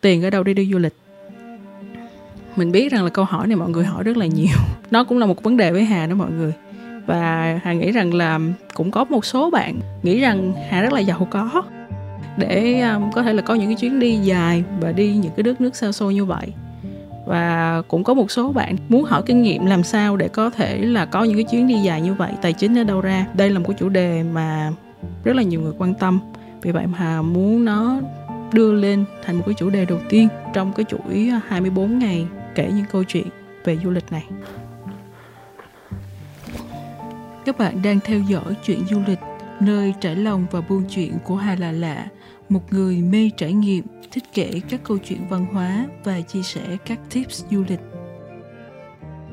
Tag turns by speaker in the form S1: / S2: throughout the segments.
S1: tiền ở đâu để đi du lịch. Mình biết rằng là câu hỏi này mọi người hỏi rất là nhiều. Nó cũng là một vấn đề với hà đó mọi người. Và hà nghĩ rằng là cũng có một số bạn nghĩ rằng hà rất là giàu có để um, có thể là có những cái chuyến đi dài và đi những cái đất nước xa xôi như vậy. Và cũng có một số bạn muốn hỏi kinh nghiệm làm sao để có thể là có những cái chuyến đi dài như vậy tài chính ở đâu ra. Đây là một cái chủ đề mà rất là nhiều người quan tâm. Vì vậy mà muốn nó đưa lên thành một cái chủ đề đầu tiên trong cái chuỗi à, 24 ngày kể những câu chuyện về du lịch này. Các bạn đang theo dõi chuyện du lịch, nơi trải lòng và buôn chuyện của Hà Là Lạ, một người mê trải nghiệm, thích kể các câu chuyện văn hóa và chia sẻ các tips du lịch.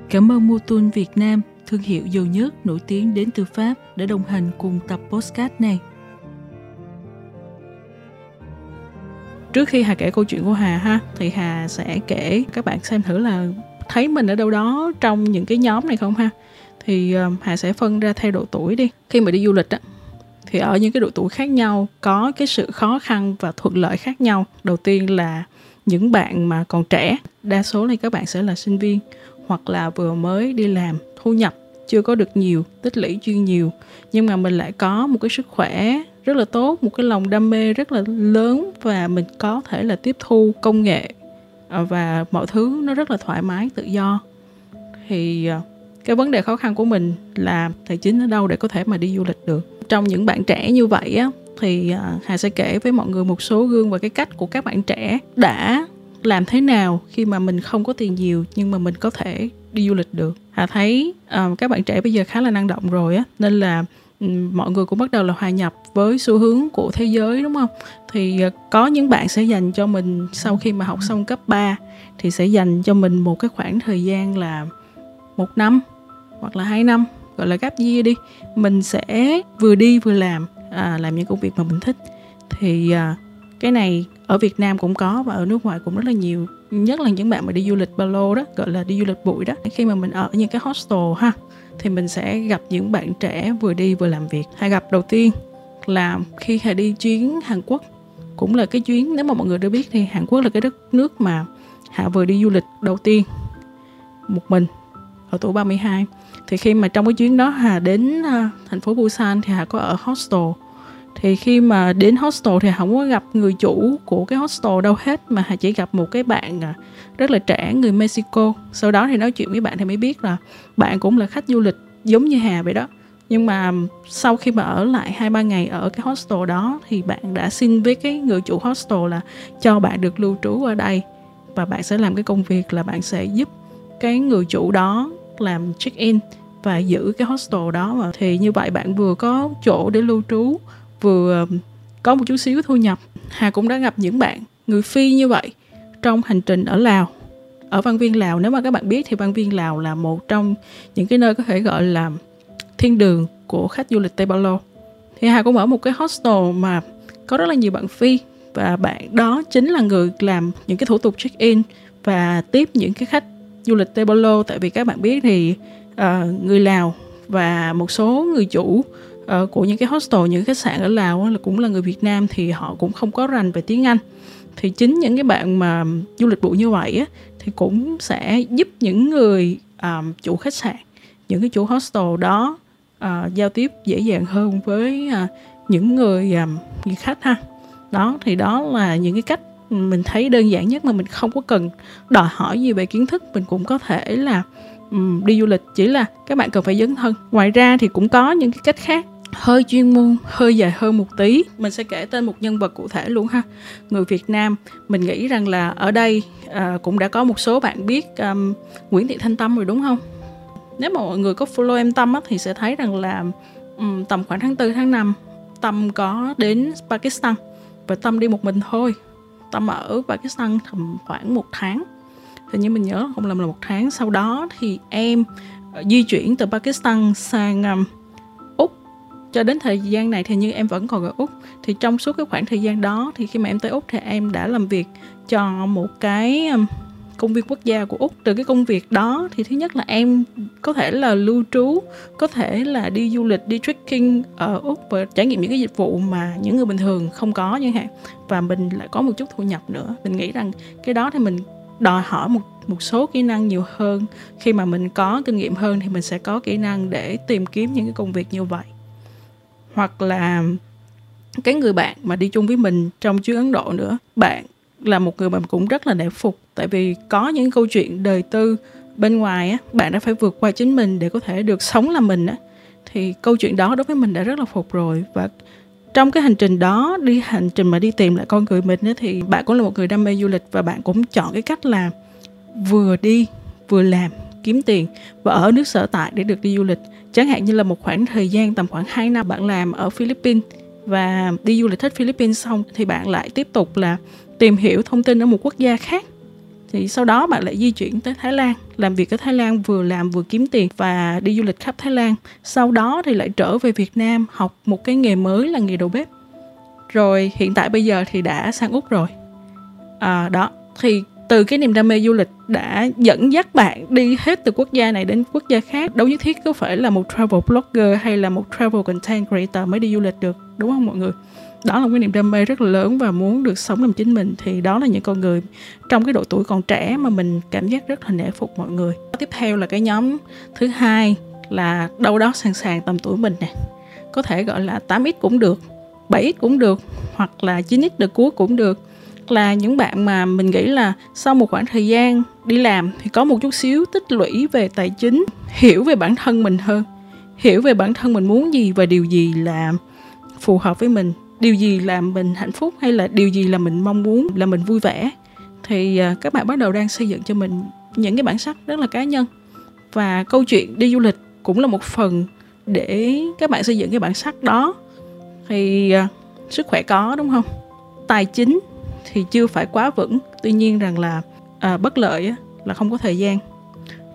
S1: Cảm ơn Mutun Việt Nam, thương hiệu dầu nhớt nổi tiếng đến từ Pháp đã đồng hành cùng tập postcard này. Trước khi hà kể câu chuyện của hà ha thì hà sẽ kể các bạn xem thử là thấy mình ở đâu đó trong những cái nhóm này không ha? Thì uh, hà sẽ phân ra theo độ tuổi đi. Khi mà đi du lịch á thì ở những cái độ tuổi khác nhau có cái sự khó khăn và thuận lợi khác nhau. Đầu tiên là những bạn mà còn trẻ đa số thì các bạn sẽ là sinh viên hoặc là vừa mới đi làm thu nhập chưa có được nhiều tích lũy chuyên nhiều nhưng mà mình lại có một cái sức khỏe rất là tốt một cái lòng đam mê rất là lớn và mình có thể là tiếp thu công nghệ à, và mọi thứ nó rất là thoải mái tự do. Thì à, cái vấn đề khó khăn của mình là tài chính ở đâu để có thể mà đi du lịch được. Trong những bạn trẻ như vậy á thì à, hà sẽ kể với mọi người một số gương và cái cách của các bạn trẻ đã làm thế nào khi mà mình không có tiền nhiều nhưng mà mình có thể đi du lịch được. Hà thấy uh, các bạn trẻ bây giờ khá là năng động rồi á nên là Ừ, mọi người cũng bắt đầu là hòa nhập với xu hướng của thế giới đúng không? Thì ờ, có những bạn sẽ dành cho mình sau khi mà học xong cấp 3 thì sẽ dành cho mình một cái khoảng thời gian là một năm hoặc là hai năm gọi là gap year đi. Mình sẽ vừa đi vừa làm à, làm những công việc mà mình thích. Thì à, cái này ở Việt Nam cũng có và ở nước ngoài cũng rất là nhiều nhất là những bạn mà đi du lịch ba lô đó gọi là đi du lịch bụi đó. Khi mà mình ở những cái hostel ha thì mình sẽ gặp những bạn trẻ vừa đi vừa làm việc. Hay gặp đầu tiên là khi Hà đi chuyến Hàn Quốc cũng là cái chuyến nếu mà mọi người đã biết thì Hàn Quốc là cái đất nước mà Hà vừa đi du lịch đầu tiên một mình ở tuổi 32 thì khi mà trong cái chuyến đó Hà đến uh, thành phố Busan thì Hà có ở hostel thì khi mà đến hostel thì không có gặp người chủ của cái hostel đâu hết, mà hà chỉ gặp một cái bạn à, rất là trẻ, người Mexico. Sau đó thì nói chuyện với bạn thì mới biết là bạn cũng là khách du lịch giống như hà vậy đó. Nhưng mà sau khi mà ở lại hai ba ngày ở cái hostel đó thì bạn đã xin với cái người chủ hostel là cho bạn được lưu trú ở đây và bạn sẽ làm cái công việc là bạn sẽ giúp cái người chủ đó làm check in và giữ cái hostel đó. Mà thì như vậy bạn vừa có chỗ để lưu trú vừa có một chút xíu thu nhập hà cũng đã gặp những bạn người phi như vậy trong hành trình ở lào. Ở văn viên lào nếu mà các bạn biết thì văn viên lào là một trong những cái nơi có thể gọi là thiên đường của khách du lịch tây ba lô. Thì hà cũng ở một cái hostel mà có rất là nhiều bạn phi và bạn đó chính là người làm những cái thủ tục check in và tiếp những cái khách du lịch tây ba lô. Tại vì các bạn biết thì uh, người lào và một số người chủ uh, của những cái hostel những khách sạn ở Lào là cũng là người Việt Nam thì họ cũng không có rành về tiếng Anh. Thì chính những cái bạn mà du lịch bụi như vậy á, thì cũng sẽ giúp những người um, chủ khách sạn những cái chủ hostel đó uh, giao tiếp dễ dàng hơn với uh, những người um, người khách ha. Đó thì đó là những cái cách mình thấy đơn giản nhất mà mình không có cần đòi hỏi gì về kiến thức. Mình cũng có thể là um, đi du lịch chỉ là các bạn cần phải dấn thân. Ngoài ra thì cũng có những cái cách khác hơi chuyên môn hơi dài hơn một tí. Mình sẽ kể tên một nhân vật cụ thể luôn ha. Người việt nam mình nghĩ rằng là ở đây à, cũng đã có một số bạn biết um, nguyễn thị thanh tâm rồi đúng không? Nếu mà mọi người có follow em tâm á, thì sẽ thấy rằng là um, tầm khoảng tháng 4 tháng 5 tâm có đến pakistan và tâm đi một mình thôi. Tâm ở pakistan tầm khoảng một tháng. Hình như mình nhớ không lầm là một tháng. Sau đó thì em uh, di chuyển từ pakistan sang um, cho đến thời gian này thì như em vẫn còn ở úc, thì trong suốt cái khoảng thời gian đó thì khi mà em tới úc thì em đã làm việc cho một cái um, công viên quốc gia của úc. Từ cái công việc đó thì thứ nhất là em có thể là lưu trú, có thể là đi du lịch, đi trekking ở úc và trải nghiệm những cái dịch vụ mà những người bình thường không có như hạn. Và mình lại có một chút thu nhập nữa. Mình nghĩ rằng cái đó thì mình đòi hỏi một một số kỹ năng nhiều hơn. Khi mà mình có kinh nghiệm hơn thì mình sẽ có kỹ năng để tìm kiếm những cái công việc như vậy hoặc là cái người bạn mà đi chung với mình trong chuyến Ấn Độ nữa. Bạn là một người mà cũng rất là nể phục, tại vì có những câu chuyện đời tư bên ngoài á, bạn đã phải vượt qua chính mình để có thể được sống là mình á. Thì câu chuyện đó đối với mình đã rất là phục rồi. Và trong cái hành trình đó, đi hành trình mà đi tìm lại con người mình á, thì bạn cũng là một người đam mê du lịch và bạn cũng chọn cái cách là vừa đi, vừa làm, kiếm tiền và ở nước sở tại để được đi du lịch chẳng hạn như là một khoảng thời gian tầm khoảng 2 năm bạn làm ở Philippines và đi du lịch hết Philippines xong thì bạn lại tiếp tục là tìm hiểu thông tin ở một quốc gia khác. Thì sau đó bạn lại di chuyển tới Thái Lan làm việc ở Thái Lan vừa làm vừa kiếm tiền và đi du lịch khắp Thái Lan. Sau đó thì lại trở về Việt Nam học một cái nghề mới là nghề đầu bếp. Rồi hiện tại bây giờ thì đã sang úc rồi. À, đó thì từ cái niềm đam mê du lịch đã dẫn dắt bạn đi hết từ quốc gia này đến quốc gia khác, đâu nhất thiết có phải là một travel blogger hay là một travel content creator mới đi du lịch được, đúng không mọi người? Đó là một cái niềm đam mê rất là lớn và muốn được sống làm chính mình, thì đó là những con người trong cái độ tuổi còn trẻ mà mình cảm giác rất là nể phục mọi người. Tiếp theo là cái nhóm thứ hai là đâu đó sàng sàng tầm tuổi mình nè. Có thể gọi là 8x cũng được 7x cũng được, hoặc là 9x được, cuối cũng được là những bạn mà mình nghĩ là sau một khoảng thời gian đi làm thì có một chút xíu tích lũy về tài chính, hiểu về bản thân mình hơn, hiểu về bản thân mình muốn gì và điều gì là phù hợp với mình, điều gì làm mình hạnh phúc hay là điều gì là mình mong muốn, là mình vui vẻ. Thì à, các bạn bắt đầu đang xây dựng cho mình những cái bản sắc rất là cá nhân. Và câu chuyện đi du lịch cũng là một phần để các bạn xây dựng cái bản sắc đó. Thì à, sức khỏe có, đúng không? Tài chính thì chưa phải quá vững. Tuy nhiên rằng là à, bất lợi á, là không có thời gian.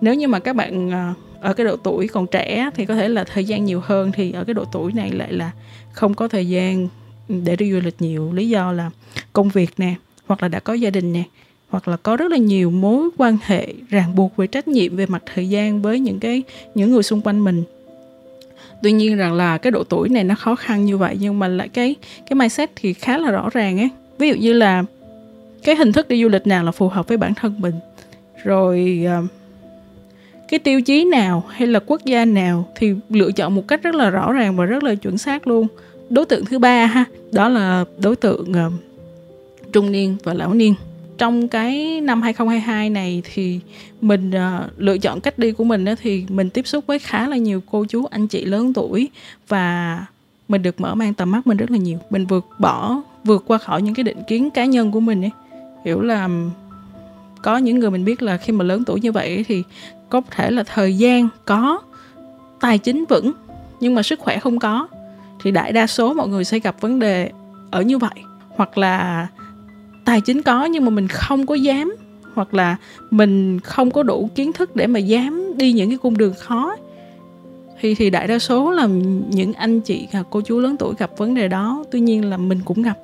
S1: Nếu như mà các bạn à, ở cái độ tuổi còn trẻ thì có thể là thời gian nhiều hơn thì ở cái độ tuổi này lại là không có thời gian để đi du lịch nhiều. Lý do là công việc nè hoặc là đã có gia đình nè hoặc là có rất là nhiều mối quan hệ ràng buộc về trách nhiệm về mặt thời gian với những cái những người xung quanh mình. Tuy nhiên rằng là cái độ tuổi này nó khó khăn như vậy nhưng mà lại cái cái mindset thì khá là rõ ràng ấy ví dụ như là cái hình thức đi du lịch nào là phù hợp với bản thân mình. Rồi uh, cái tiêu chí nào hay là quốc gia nào thì lựa chọn một cách rất là rõ ràng và rất là chuẩn xác luôn. Đối tượng thứ ba ha đó là đối tượng uh, trung niên và lão niên. Trong cái năm 2022 này thì mình uh, lựa chọn cách đi của mình đó thì mình tiếp xúc với khá là nhiều cô chú anh chị lớn tuổi và mình được mở mang tầm mắt mình rất là nhiều. Mình vượt bỏ vượt qua khỏi những cái định kiến cá nhân của mình ấy. Hiểu là có những người mình biết là khi mà lớn tuổi như vậy thì có thể là thời gian có, tài chính vững, nhưng mà sức khỏe không có, thì đại đa số mọi người sẽ gặp vấn đề ở như vậy. Hoặc là tài chính có nhưng mà mình không có dám, hoặc là mình không có đủ kiến thức để mà dám đi những cái cung đường khó thì thì đại đa số là những anh chị và cô chú lớn tuổi gặp vấn đề đó, tuy nhiên là mình cũng gặp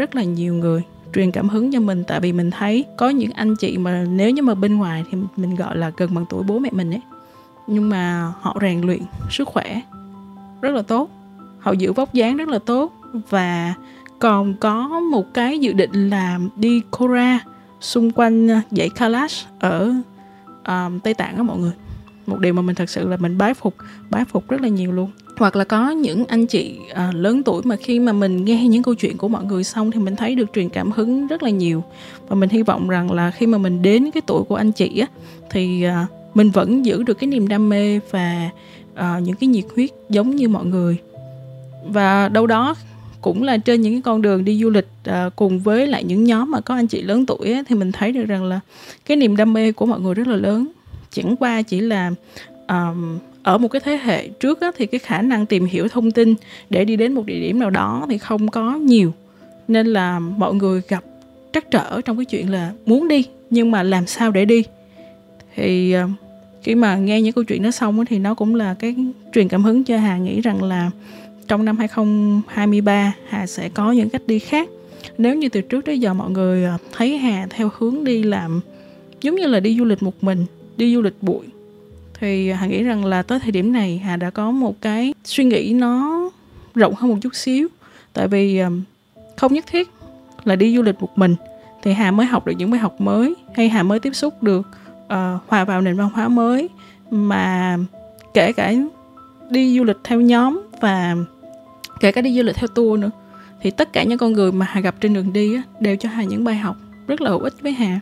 S1: rất là nhiều người truyền cảm hứng cho mình. Tại vì mình thấy có những anh chị mà nếu như mà bên ngoài thì mình gọi là gần bằng tuổi bố mẹ mình ấy. Nhưng mà họ rèn luyện sức khỏe rất là tốt. Họ giữ vóc dáng rất là tốt. Và còn có một cái dự định là đi Kora xung quanh à, dãy Kalash ở um, Tây Tạng đó mọi người. Một điều mà mình thật sự là mình bái phục bái phục rất là nhiều luôn hoặc là có những anh chị à, lớn tuổi mà khi mà mình nghe những câu chuyện của mọi người xong thì mình thấy được truyền cảm hứng rất là nhiều. Và mình hy vọng rằng là khi mà mình đến cái tuổi của anh chị á thì à, mình vẫn giữ được cái niềm đam mê và à, những cái nhiệt huyết giống như mọi người. Và đâu đó cũng là trên những cái con đường đi du lịch à, cùng với lại những nhóm mà có anh chị lớn tuổi á, thì mình thấy được rằng là cái niềm đam mê của mọi người rất là lớn. Chẳng qua chỉ là um, ở một cái thế hệ trước á, thì cái khả năng tìm hiểu thông tin để đi đến một địa điểm nào đó thì không có nhiều. Nên là mọi người gặp trắc trở trong cái chuyện là muốn đi nhưng mà làm sao để đi? Thì ờ, khi mà nghe những câu chuyện đó xong thì nó cũng là cái truyền cảm hứng cho Hà nghĩ rằng là trong năm 2023 Hà sẽ có những cách đi khác. Nếu như từ trước tới giờ mọi người ờ, thấy Hà theo hướng đi làm giống như là đi du lịch một mình đi du lịch bụi thì hà nghĩ rằng là tới thời điểm này hà đã có một cái suy nghĩ nó rộng hơn một chút xíu. Tại vì không nhất thiết là đi du lịch một mình thì hà mới học được những bài học mới hay hà mới tiếp xúc được uh, hòa vào nền văn hóa mới. Mà kể cả đi du lịch theo nhóm và kể cả đi du lịch theo tour nữa thì tất cả những con người mà hà gặp trên đường đi á, đều cho hà những bài học rất là hữu ích với hà.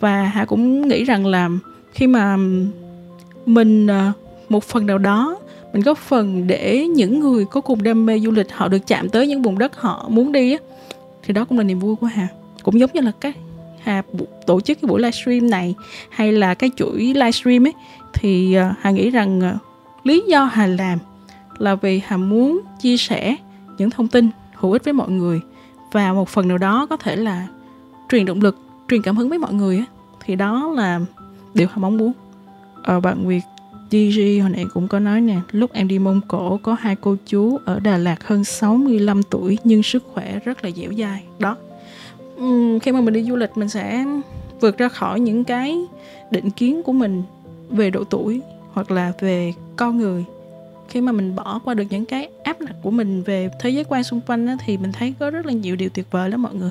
S1: Và hà cũng nghĩ rằng là khi mà mình à, một phần nào đó. Mình góp phần để những người có cùng đam mê du lịch họ được chạm tới những vùng đất họ muốn đi á. Thì đó cũng là niềm vui của hà. Cũng giống như là cái hà tổ chức cái buổi livestream này hay là cái chuỗi livestream ấy, thì à, hà nghĩ rằng à, lý do hà làm là vì hà muốn chia sẻ những thông tin hữu ích với mọi người. Và một phần nào đó có thể là truyền động lực, truyền cảm hứng với mọi người thì đó là điều hà mong muốn ờ, bạn Việt GG hồi nãy cũng có nói nè lúc em đi Mông Cổ có hai cô chú ở Đà Lạt hơn 65 tuổi nhưng sức khỏe rất là dẻo dai. Đó. Uhm, khi mà mình đi du lịch mình sẽ vượt ra khỏi những cái định kiến của mình về độ tuổi hoặc là về con người. Khi mà mình bỏ qua được những cái áp lực của mình về thế giới quan xung quanh á, thì mình thấy có rất là nhiều điều tuyệt vời lắm mọi người.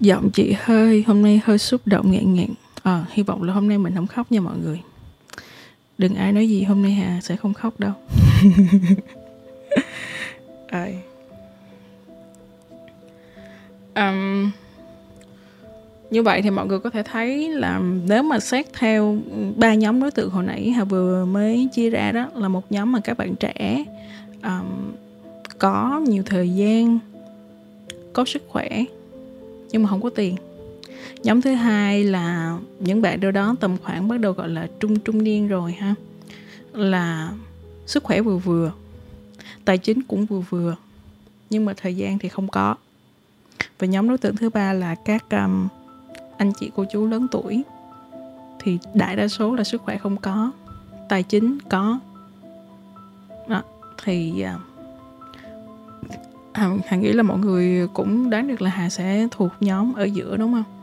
S1: Giọng chị hơi hôm nay hơi xúc động ngẹn ngẹn. à, ờ, hy vọng là hôm nay mình không khóc nha mọi người đừng ai nói gì hôm nay hà sẽ không khóc đâu à. um, như vậy thì mọi người có thể thấy là nếu mà xét theo ba nhóm đối tượng hồi nãy hà vừa mới chia ra đó là một nhóm mà các bạn trẻ um, có nhiều thời gian có sức khỏe nhưng mà không có tiền nhóm thứ hai là những bạn đâu đó tầm khoảng bắt đầu gọi là trung trung niên rồi ha. Là sức khỏe vừa vừa tài chính cũng vừa vừa nhưng mà thời gian thì không có. Và nhóm đối tượng thứ ba là các um, anh chị cô chú lớn tuổi. Thì đại đa số là sức khỏe không có tài chính có. Đó, thì uh, Hà, Hà nghĩ là mọi người cũng đoán được là Hà sẽ thuộc nhóm ở giữa đúng không?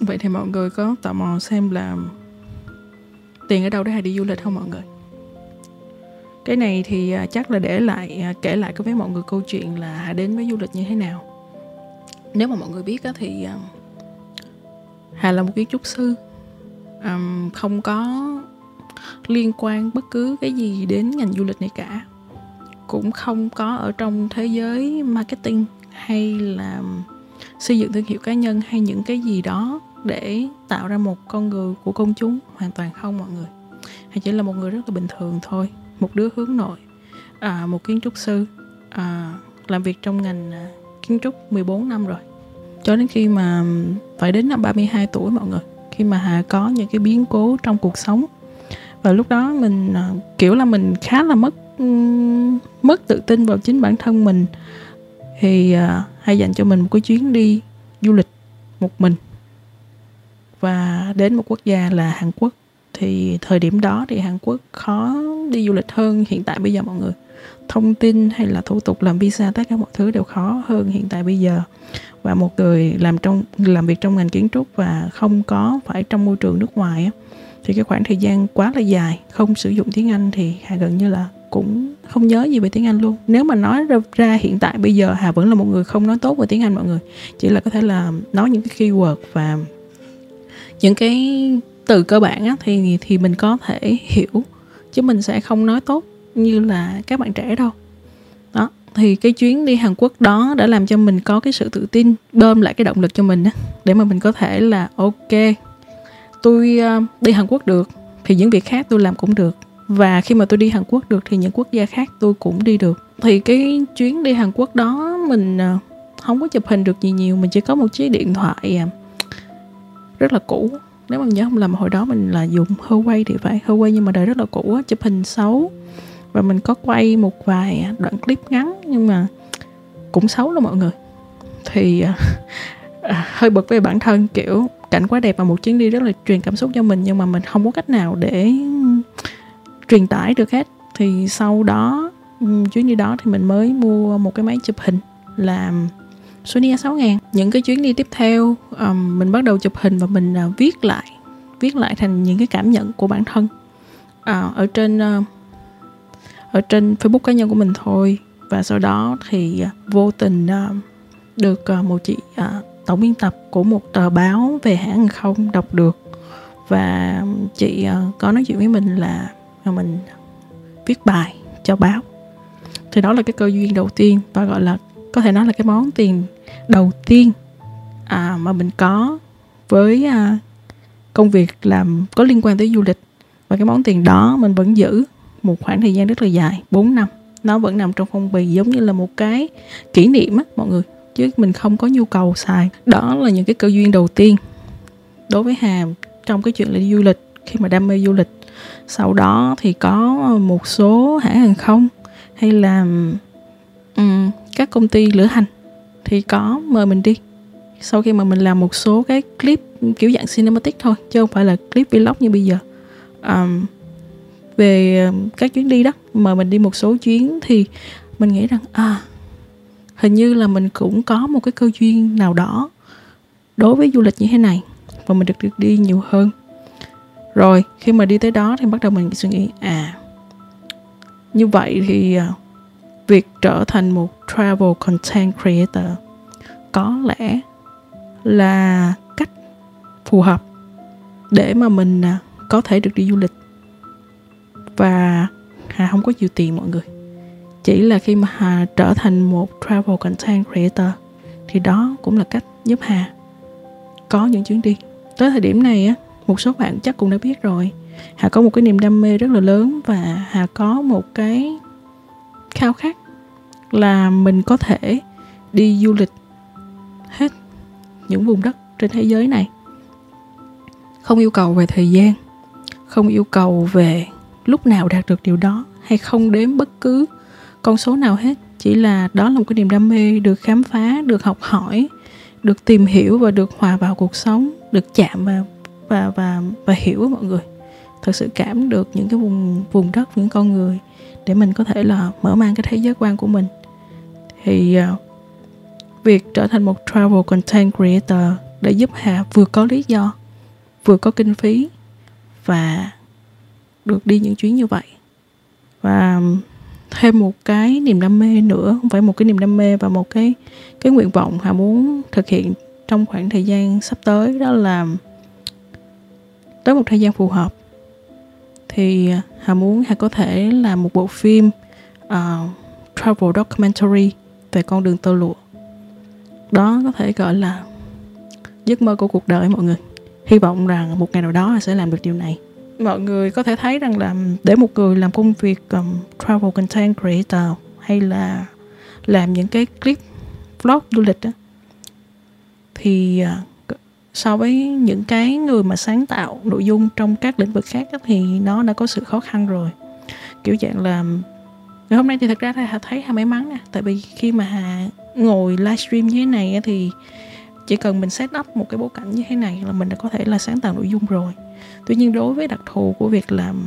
S1: Vậy thì mọi người có tò mò xem là tiền ở đâu để Hà đi du lịch không mọi người? Cái này thì à, chắc là để lại à, kể lại với mọi người câu chuyện là Hà đến với du lịch như thế nào. Nếu mà mọi người biết thì à, Hà là một kiến trúc sư không có liên quan bất cứ cái gì đến ngành du lịch này cả cũng không có ở trong thế giới marketing hay là xây dựng thương hiệu cá nhân hay những cái gì đó để tạo ra một con người của công chúng hoàn toàn không mọi người. Hay chỉ là một người rất là bình thường thôi một đứa hướng nội à, một kiến trúc sư à, làm việc trong ngành à, kiến trúc 14 năm rồi. Cho đến khi mà phải đến năm 32 tuổi mọi người khi mà Hà có những cái biến cố trong cuộc sống. Và lúc đó mình à, kiểu là mình khá là mất mất tự tin vào chính bản thân mình. Thì à, hay dành cho mình một cái chuyến đi du lịch một mình và đến một quốc gia là Hàn Quốc. Thì thời điểm đó thì Hàn Quốc khó đi du lịch hơn hiện tại bây giờ mọi người. Thông tin hay là thủ tục làm visa tất cả mọi thứ đều khó hơn hiện tại bây giờ. Và một người làm trong làm việc trong ngành kiến trúc và không có phải trong môi trường nước ngoài thì cái khoảng thời gian quá là dài không sử dụng tiếng Anh thì Hà gần như là cũng không nhớ gì về tiếng Anh luôn. Nếu mà nói ra, ra hiện tại bây giờ Hà vẫn là một người không nói tốt về tiếng Anh mọi người. Chỉ là có thể là nói những cái keyword và những cái từ cơ bản á, thì thì mình có thể hiểu chứ mình sẽ không nói tốt như là các bạn trẻ đâu. Đó thì cái chuyến đi Hàn Quốc đó đã làm cho mình có cái sự tự tin bơm lại cái động lực cho mình á để mà mình có thể là ok tôi uh, đi Hàn Quốc được thì những việc khác tôi làm cũng được và khi mà tôi đi Hàn Quốc được thì những quốc gia khác tôi cũng đi được. Thì cái chuyến đi Hàn Quốc đó mình ờ, không có chụp hình được gì nhiều mình chỉ có một chiếc điện thoại à, rất là cũ. Nếu mà nhớ không lầm hồi đó mình là dùng Huawei thì phải. Huawei nhưng mà đời rất là cũ chụp hình xấu. Và mình có quay một vài đoạn clip ngắn nhưng mà cũng xấu lắm mọi người. Thì à, à, hơi bực về bản thân kiểu cảnh quá đẹp và một chuyến đi rất là truyền cảm xúc cho mình nhưng mà mình không có cách nào để truyền tải được hết. Thì sau đó ừ, chuyến đi đó thì mình mới mua một cái máy chụp hình làm souvenir 6 ngàn. Những cái chuyến đi tiếp theo um, mình bắt đầu chụp hình và mình uh, viết lại viết lại thành những cái cảm nhận của bản thân. Uh, ở trên uh, ở trên Facebook cá nhân của mình thôi. Và sau đó thì uh, vô tình uh, được uh, một chị uh, tổng biên tập của một tờ báo về hãng hàng không đọc được. Và chị uh, có nói chuyện với mình là mình viết bài cho báo. Thì đó là cái cơ duyên đầu tiên và gọi là có thể nói là cái món tiền đầu tiên à, mà mình có với à, công việc làm có liên quan tới du lịch. Và cái món tiền đó mình vẫn giữ một khoảng thời gian rất là dài 4 năm. Nó vẫn nằm trong phong bì giống như là một cái kỷ niệm á mọi người. Chứ mình không có nhu cầu xài. Đó là những cái cơ duyên đầu tiên đối với hà trong cái chuyện là đi du lịch khi mà đam mê du lịch. Sau đó thì có một số hãng hàng không hay là um, các công ty lữ hành thì có mời mình đi. Sau khi mà mình làm một số cái clip kiểu dạng cinematic thôi chứ không phải là clip vlog như bây giờ. Um, về các chuyến đi đó mà mình đi một số chuyến thì mình nghĩ rằng à hình như là mình cũng có một cái cơ duyên nào đó đối với du lịch như thế này và mình được được đi nhiều hơn. Rồi khi mà đi tới đó thì bắt đầu mình suy nghĩ à như vậy thì ờ, việc trở thành một travel content creator, có lẽ là cách phù hợp để mà mình à, có thể được đi du lịch. Và hà không có nhiều tiền mọi người. Chỉ là khi mà hà trở thành một travel content creator thì đó cũng là cách giúp hà có những chuyến đi. Tới thời điểm này á, một số bạn chắc cũng đã biết rồi, hà có một cái niềm đam mê rất là lớn và hà có một cái khao khát là mình có thể đi du lịch hết những vùng đất trên thế giới này. Không yêu cầu về thời gian, không yêu cầu về lúc nào đạt được điều đó, hay không đếm bất cứ con số nào hết. Chỉ là đó là một cái niềm đam mê được khám phá, được học hỏi, được tìm hiểu và được hòa vào cuộc sống, được chạm và và và và hiểu mọi người. Thật sự cảm được những cái vùng vùng đất, những con người để mình có thể là mở mang cái thế giới quan của mình thì uh, việc trở thành một travel content creator để giúp Hà vừa có lý do vừa có kinh phí và được đi những chuyến như vậy. Và thêm một cái niềm đam mê nữa không phải một cái niềm đam mê và một cái cái nguyện vọng Hà muốn thực hiện trong khoảng thời gian sắp tới đó là tới một thời gian phù hợp. Thì ờ, Hà muốn Hà có thể làm một bộ phim uh, travel documentary về con đường tơ lụa. Đó có thể gọi là giấc mơ của cuộc đời mọi người. Hy vọng rằng một ngày nào đó sẽ làm được điều này. Mọi người có thể thấy rằng là để một người làm công việc um, travel content creator hay là làm những cái clip vlog du lịch đó, thì uh, so với những cái người mà sáng tạo nội dung trong các lĩnh vực khác đó, thì nó đã có sự khó khăn rồi. Kiểu dạng là ngày hôm nay thì thật ra hà thấy hà may mắn nè tại vì khi mà hà ngồi livestream như thế này thì chỉ cần mình set up một cái bối cảnh như thế này là mình đã có thể là sáng tạo nội dung rồi. Tuy nhiên đối với đặc thù của việc làm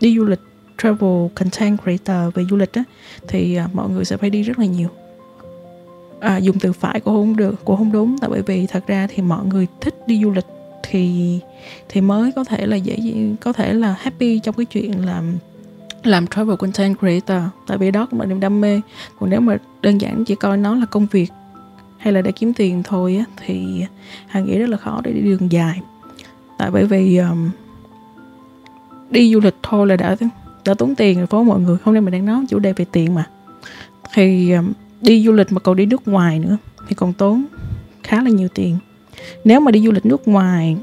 S1: đi du lịch travel content creator về du lịch á thì à, mọi người sẽ phải đi rất là nhiều. À, dùng từ phải cũng không được cũng không đúng. Tại bởi vì thật ra thì mọi người thích đi du lịch thì thì mới có thể là dễ có thể là happy trong cái chuyện làm làm travel content creator tại vì đó cũng là niềm đam mê. Còn nếu mà đơn giản chỉ coi nó là công việc hay là để kiếm tiền thôi á thì hà nghĩ rất là khó để đi đường dài. Tại bởi vì um, đi du lịch thôi là đã đã tốn tiền rồi phố mọi người hôm nay mình đang nói chủ đề về tiền mà. Thì um, đi du lịch mà còn đi nước ngoài nữa thì còn tốn khá là nhiều tiền. Nếu mà đi du lịch nước ngoài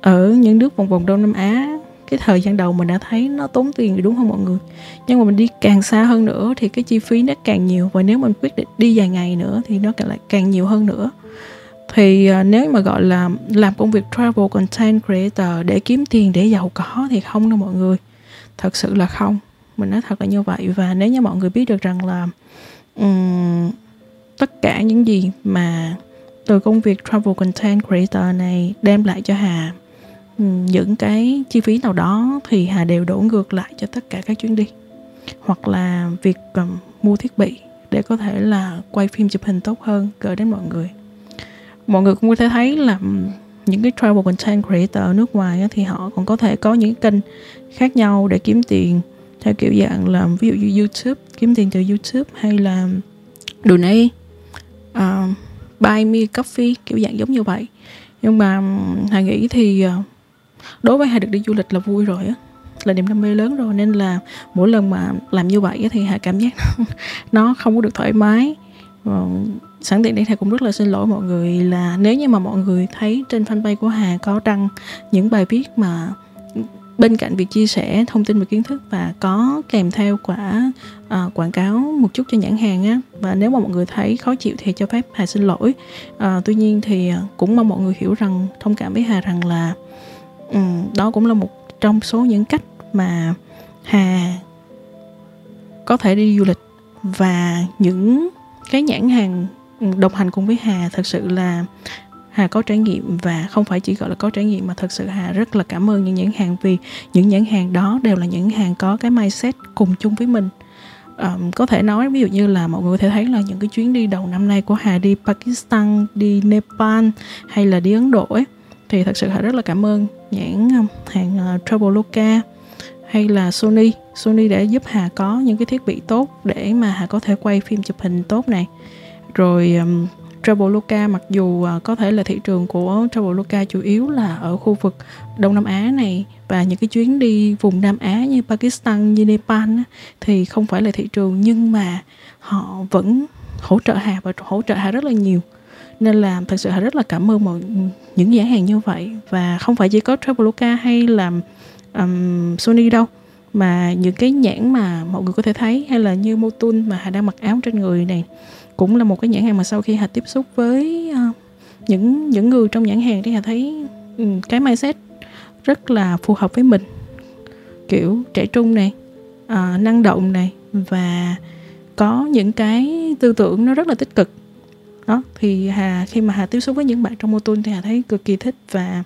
S1: ở những nước vòng vòng đông nam á cái thời gian đầu mình đã thấy nó tốn tiền rồi đúng không mọi người? Nhưng mà mình đi càng xa hơn nữa thì cái chi phí nó càng nhiều và nếu mình quyết định đi dài ngày nữa thì nó càng lại càng nhiều hơn nữa. Thì à, nếu mà gọi là làm công việc travel content creator để kiếm tiền để giàu có thì không đâu mọi người. Thật sự là không. Mình nói thật là như vậy và nếu như mọi người biết được rằng là um, tất cả những gì mà từ công việc travel content creator này đem lại cho hà Ừ, những cái chi phí nào đó thì hà đều đổ ngược lại cho tất cả các chuyến đi. Hoặc là việc um, mua thiết bị để có thể là quay phim chụp hình tốt hơn gửi đến mọi người. Mọi người cũng có thể thấy là ừ, những cái travel content creator ở nước ngoài thì họ còn có thể có những kênh khác nhau để kiếm tiền theo kiểu dạng là ví dụ như YouTube kiếm tiền từ YouTube hay là donate uh, buy me coffee kiểu dạng giống như vậy. Nhưng mà ừ, hà nghĩ thì uh, đối với hà được đi du lịch là vui rồi á là niềm đam mê lớn rồi nên là mỗi lần mà làm như vậy thì hà cảm giác nó không có được thoải mái. Và sẵn tiện đây thầy cũng rất là xin lỗi mọi người là nếu như mà mọi người thấy trên fanpage của hà có đăng những bài viết mà bên cạnh việc chia sẻ thông tin về kiến thức và có kèm theo quả à, quảng cáo một chút cho nhãn hàng á và nếu mà mọi người thấy khó chịu thì cho phép hà xin lỗi. À, tuy nhiên thì cũng mong mọi người hiểu rằng thông cảm với hà rằng là Ừ, đó cũng là một trong số những cách mà hà có thể đi du lịch. Và những cái nhãn hàng đồng hành cùng với hà thật sự là Hà có trải nghiệm và không phải chỉ gọi là có trải nghiệm mà thật sự Hà rất là cảm ơn những nhãn hàng vì những nhãn hàng đó đều là những hàng có cái mindset cùng chung với mình. Um, có thể nói ví dụ như là mọi người có thể thấy là những cái chuyến đi đầu năm nay của Hà đi Pakistan, đi Nepal hay là đi Ấn Độ ấy thì thật sự họ rất là cảm ơn nhãn um, hàng ờ, uh, Traveloka hay là Sony. Sony để giúp Hà có những cái thiết bị tốt để mà Hà có thể quay phim chụp hình tốt này. Rồi um, Traveloka mặc dù uh, có thể là thị trường của Traveloka chủ yếu là ở khu vực Đông Nam Á này và những cái chuyến đi vùng Nam Á như Pakistan như Nepal á, thì không phải là thị trường nhưng mà họ vẫn hỗ trợ Hà và hỗ trợ Hà rất là nhiều nên là thật sự họ rất là cảm ơn mọi những nhãn hàng như vậy. Và không phải chỉ có Traveloka hay là um, Sony đâu mà những cái nhãn mà mọi người có thể thấy hay là như Motun mà Hà đang mặc áo trên người này cũng là một cái nhãn hàng mà sau khi Hà tiếp xúc với uh, những những người trong nhãn hàng thì Hà thấy um, cái mindset rất là phù hợp với mình. Kiểu trẻ trung này uh, năng động này và có những cái tư tưởng nó rất là tích cực đó thì Hà khi mà Hà tiếp xúc với những bạn trong Motul thì Hà thấy cực kỳ thích và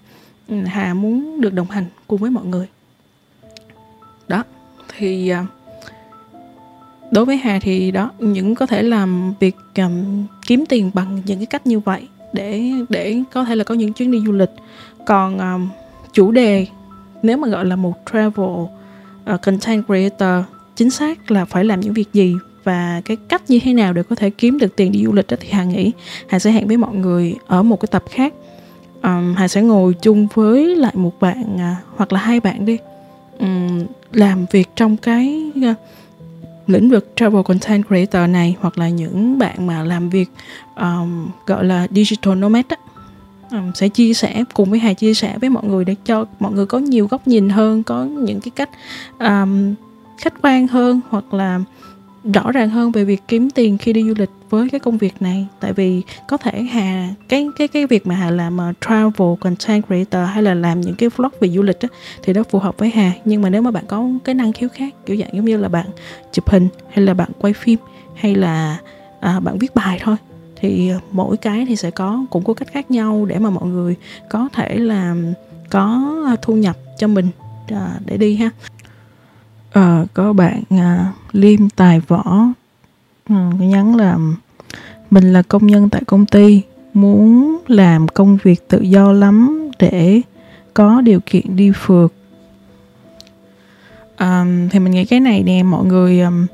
S1: ừ, Hà muốn được đồng hành cùng với mọi người. Đó thì à, đối với hà thì đó những có thể làm việc um, kiếm tiền bằng những cái cách như vậy để để có thể là có những chuyến đi du lịch. Còn um, chủ đề nếu mà gọi là một travel uh, content creator chính xác là phải làm những việc gì? Và cái cách như thế nào để có thể kiếm được tiền đi du lịch đó thì hà nghĩ hà sẽ hẹn với mọi người ở một cái tập khác. Um, hà sẽ ngồi chung với lại một bạn uh, hoặc là hai bạn đi. Um, làm việc trong cái uh, lĩnh vực travel content creator này hoặc là những bạn mà làm việc um, gọi là digital nomad á, um, sẽ chia sẻ cùng với Hà chia sẻ với mọi người để cho mọi người có nhiều góc nhìn hơn có những cái cách um, khách quan hơn hoặc là rõ ràng hơn về việc kiếm tiền khi đi du lịch với cái công việc này. Tại vì có thể hà cái cái cái việc mà hà làm uh, travel content creator hay là làm những cái vlog về du lịch á, thì nó phù hợp với hà. Nhưng mà nếu mà bạn có cái năng khiếu khác kiểu dạng giống như là bạn chụp hình hay là bạn quay phim hay là à, bạn viết bài thôi thì ờ, mỗi cái thì sẽ có cũng có cách khác nhau để mà mọi người có thể là có ờ, thu nhập cho mình à, để đi ha uh, có bạn uh, liêm tài võ. Uh, nhắn là mình là công nhân tại công ty muốn làm công việc tự do lắm để có điều kiện đi phượt. Um, thì mình nghĩ cái này nè mọi người um,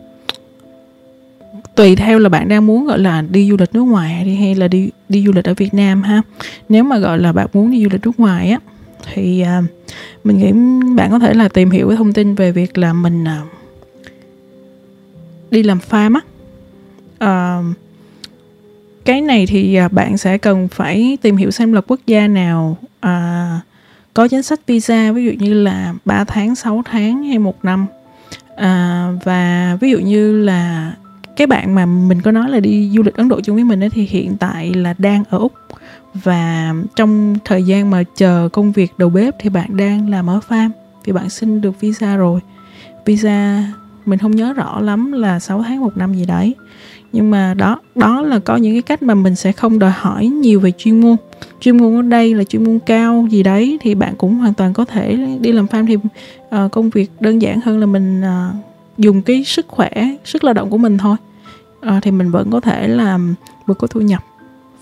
S1: tùy theo là bạn đang muốn gọi là đi du lịch nước ngoài đi hay là đi đi du lịch ở Việt Nam ha. Nếu mà gọi là bạn muốn đi du lịch nước ngoài á thì uh, mình nghĩ bạn có thể là tìm hiểu cái thông tin về việc là mình uh, đi làm farm á. Uh, cái này thì uh, bạn sẽ cần phải tìm hiểu xem là quốc gia nào uh, có chính sách visa ví dụ như là 3 tháng 6 tháng hay một năm. À, và ví dụ như là cái bạn mà mình có nói là đi du lịch Ấn Độ chung với mình ấy, thì hiện tại là đang ở Úc và trong thời gian mà chờ công việc đầu bếp thì bạn đang làm ở farm vì bạn xin được visa rồi. Visa mình không nhớ rõ lắm là 6 tháng một năm gì đấy. Nhưng mà đó đó là có những cái cách mà mình sẽ không đòi hỏi nhiều về chuyên môn. Chuyên môn ở đây là chuyên môn cao gì đấy thì bạn cũng hoàn toàn có thể đi làm farm thì uh, công việc đơn giản hơn là mình uh, dùng cái sức khỏe sức lao động của mình thôi. Uh, thì mình vẫn có thể làm vừa có thu nhập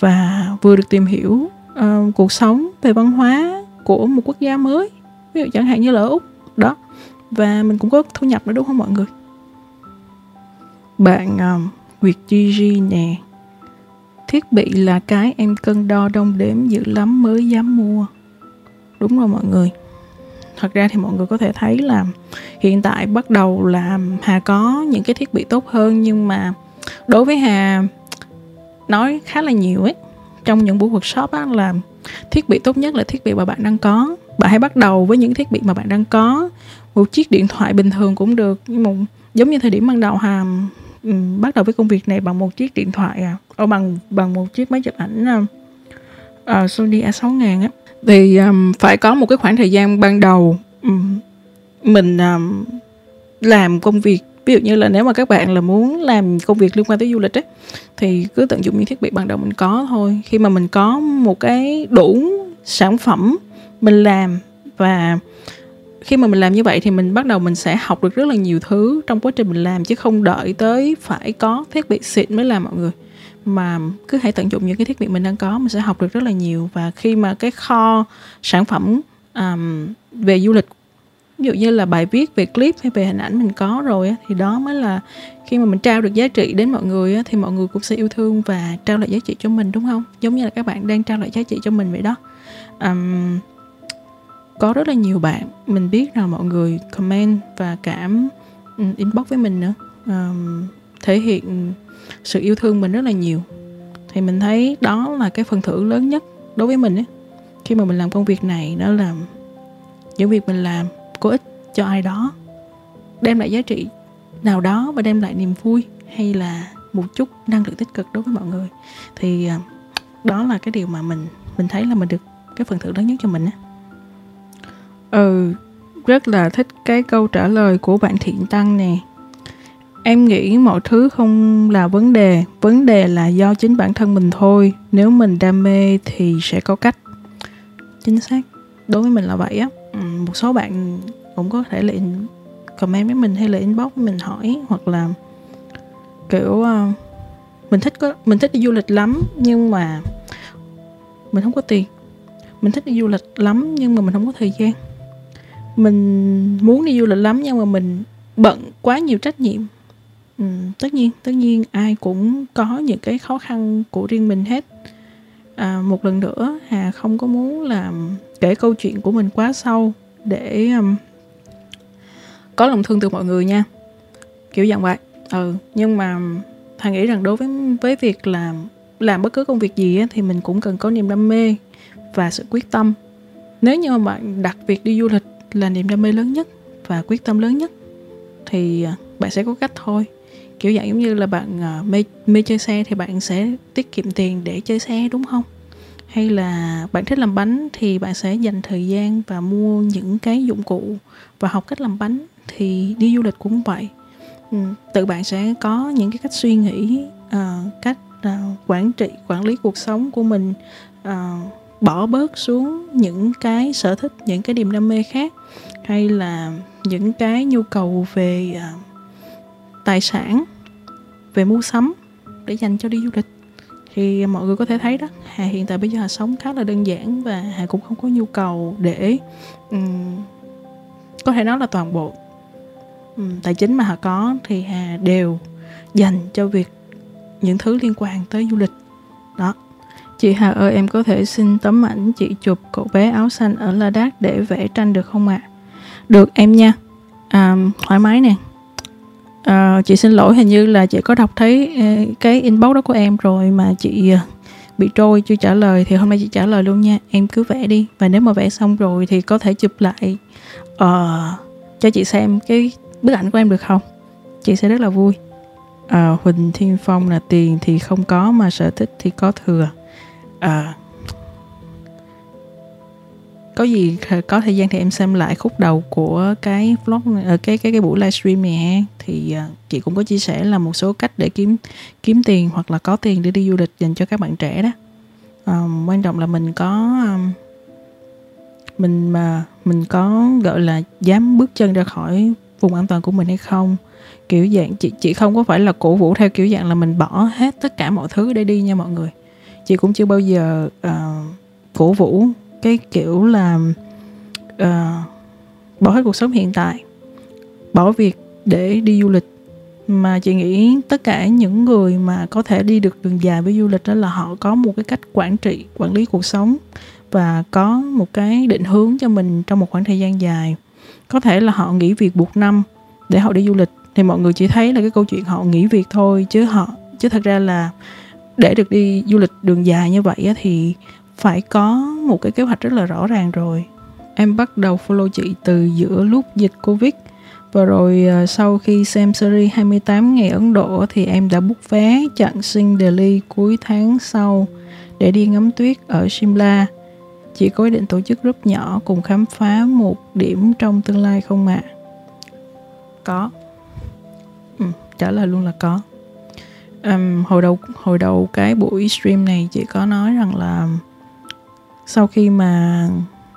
S1: và vừa được tìm hiểu uh, cuộc sống về văn hóa của một quốc gia mới ví dụ chẳng hạn như là ở úc đó. Và mình cũng có thu nhập nữa đúng không mọi người? Bạn um, Nguyệt Gigi nè. Thiết bị là cái em cân đo đong đếm dữ lắm mới dám mua. Đúng rồi mọi người. Thật ra thì mọi người có thể thấy là hiện tại bắt đầu là Hà có những cái thiết bị tốt hơn Nhưng mà đối với Hà nói khá là nhiều ấy. Trong những buổi workshop á là thiết bị tốt nhất là thiết bị mà bạn đang có. Bạn hãy bắt đầu với những thiết bị mà bạn đang có. Một chiếc điện thoại bình thường cũng được Nhưng mà giống như thời điểm ban đầu hàm bắt đầu với công việc này bằng một chiếc điện thoại à, ở bằng bằng một chiếc máy chụp ảnh uh, Sony A6000 á. Thì um, phải có một cái khoảng thời gian ban đầu um, mình um, làm công việc ví dụ như là nếu mà các bạn là muốn làm công việc liên quan tới du lịch ấy thì cứ tận dụng những thiết bị ban đầu mình có thôi. Khi mà mình có một cái đủ sản phẩm mình làm và khi mà mình làm như vậy thì mình bắt đầu mình sẽ học được rất là nhiều thứ trong quá trình mình làm chứ không đợi tới phải có thiết bị xịn mới làm mọi người. Mà cứ hãy tận dụng những cái thiết bị mình đang có mình sẽ học được rất là nhiều. Và khi mà cái kho sản phẩm um, về du lịch ví dụ như là bài viết về clip hay về hình ảnh mình có rồi á, thì đó mới là khi mà mình trao được giá trị đến mọi người á, thì mọi người cũng sẽ yêu thương và trao lại giá trị cho mình đúng không? Giống như là các bạn đang trao lại giá trị cho mình vậy đó. Um, có rất là nhiều bạn mình biết rằng mọi người comment và cảm inbox với mình nữa. Um, thể hiện sự yêu thương mình rất là nhiều. Thì mình thấy đó là cái phần thưởng lớn nhất đối với mình ấy khi mà mình làm công việc này đó là những việc mình làm có ích cho ai đó đem lại giá trị nào đó và đem lại niềm vui hay là một chút năng lượng tích cực đối với mọi người thì à, đó là cái điều mà mình mình thấy là mình được cái phần thưởng lớn nhất cho mình á Ừ, rất là thích cái câu trả lời của bạn Thiện Tăng nè. Em nghĩ mọi thứ không là vấn đề, vấn đề là do chính bản thân mình thôi. Nếu mình đam mê thì sẽ có cách. Chính xác. Đối với mình là vậy á. Ừ, một số bạn cũng có thể là comment với mình hay là inbox với mình hỏi hoặc là kiểu uh, mình thích có mình thích đi du lịch lắm nhưng mà mình không có tiền. Mình thích đi du lịch lắm nhưng mà mình không có thời gian. Mình muốn đi du lịch lắm nhưng mà mình bận quá nhiều trách nhiệm. Ừ, tất nhiên tất nhiên ai cũng có những cái khó khăn của riêng mình hết à, một lần nữa hà không có muốn làm kể câu chuyện của mình quá sâu để um, có lòng thương từ mọi người nha. Kiểu dạng vậy. Ừ nhưng mà hà nghĩ rằng đối với với việc làm làm bất cứ công việc gì á, thì mình cũng cần có niềm đam mê và sự quyết tâm. Nếu như mà bạn đặt việc đi du lịch là niềm đam mê lớn nhất và quyết tâm lớn nhất thì à, bạn sẽ có cách thôi kiểu dạng giống như là bạn uh, mê mê chơi xe thì bạn sẽ tiết kiệm tiền để chơi xe đúng không? Hay là bạn thích làm bánh thì bạn sẽ dành thời gian và mua những cái dụng cụ và học cách làm bánh thì đi du lịch cũng vậy. Ừ, tự bạn sẽ có những cái cách suy nghĩ uh, cách uh, quản trị quản lý cuộc sống của mình uh, bỏ bớt xuống những cái sở thích những cái niềm đam mê khác hay là những cái nhu cầu về uh, tài sản về mua sắm để dành cho đi du lịch thì mọi người có thể thấy đó hà hiện tại bây giờ hà sống khá là đơn giản và hà cũng không có nhu cầu để um, có thể nói là toàn bộ um, tài chính mà hà có thì hà đều dành cho việc những thứ liên quan tới du lịch đó Chị Hà ơi em có thể xin tấm ảnh chị chụp cậu bé áo xanh ở Ladakh để vẽ tranh được không ạ? À? Được em nha à, Thoải mái nè à, Chị xin lỗi hình như là chị có đọc thấy ờ, cái inbox đó của em rồi mà chị ờ, bị trôi chưa trả lời thì hôm nay chị trả lời luôn nha. Em cứ vẽ đi và nếu mà vẽ xong rồi thì có thể chụp lại uh, cho chị xem cái bức ảnh của em được không? Chị sẽ rất là vui. Uh, Huỳnh Thiên Phong là tiền thì không có mà sở thích thì có thừa. Uh, có gì có thời gian thì em xem lại khúc đầu của cái vlog này, cái cái cái buổi livestream này thì ờ, chị cũng có chia sẻ là một số cách để kiếm kiếm tiền hoặc là có tiền để đi du lịch dành cho các bạn trẻ đó. Um, quan trọng là mình có um, mình mà mình có gọi là dám bước chân ra khỏi vùng an toàn của mình hay không. Kiểu dạng chị chị không có phải là cổ vũ theo kiểu dạng là mình bỏ hết tất cả mọi thứ để đi nha mọi người. Chị cũng chưa bao giờ uh, cổ vũ cái kiểu là uh, bỏ hết cuộc sống hiện tại bỏ việc để đi du lịch. Mà chị nghĩ tất cả những người mà có thể đi được đường dài với du lịch đó là họ có một cái cách quản trị quản lý cuộc sống và có một cái định hướng cho mình trong một khoảng thời gian dài. Có thể là họ nghỉ việc một năm để họ đi du lịch thì mọi người chỉ thấy là cái câu chuyện họ nghỉ việc thôi chứ họ chứ thật ra là để được đi du lịch đường dài như vậy thì phải có một cái kế hoạch rất là rõ ràng rồi em bắt đầu follow chị từ giữa lúc dịch covid và rồi ờ, sau khi xem series 28 ngày Ấn Độ thì em đã book vé chặn sinh Delhi cuối tháng sau để đi ngắm tuyết ở Shimla. Chị có ý định tổ chức group nhỏ cùng khám phá một điểm trong tương lai không ạ? À? Có. Ừ, trả lời luôn là có. Um, hồi đầu hồi đầu cái buổi stream này chị có nói rằng là sau khi mà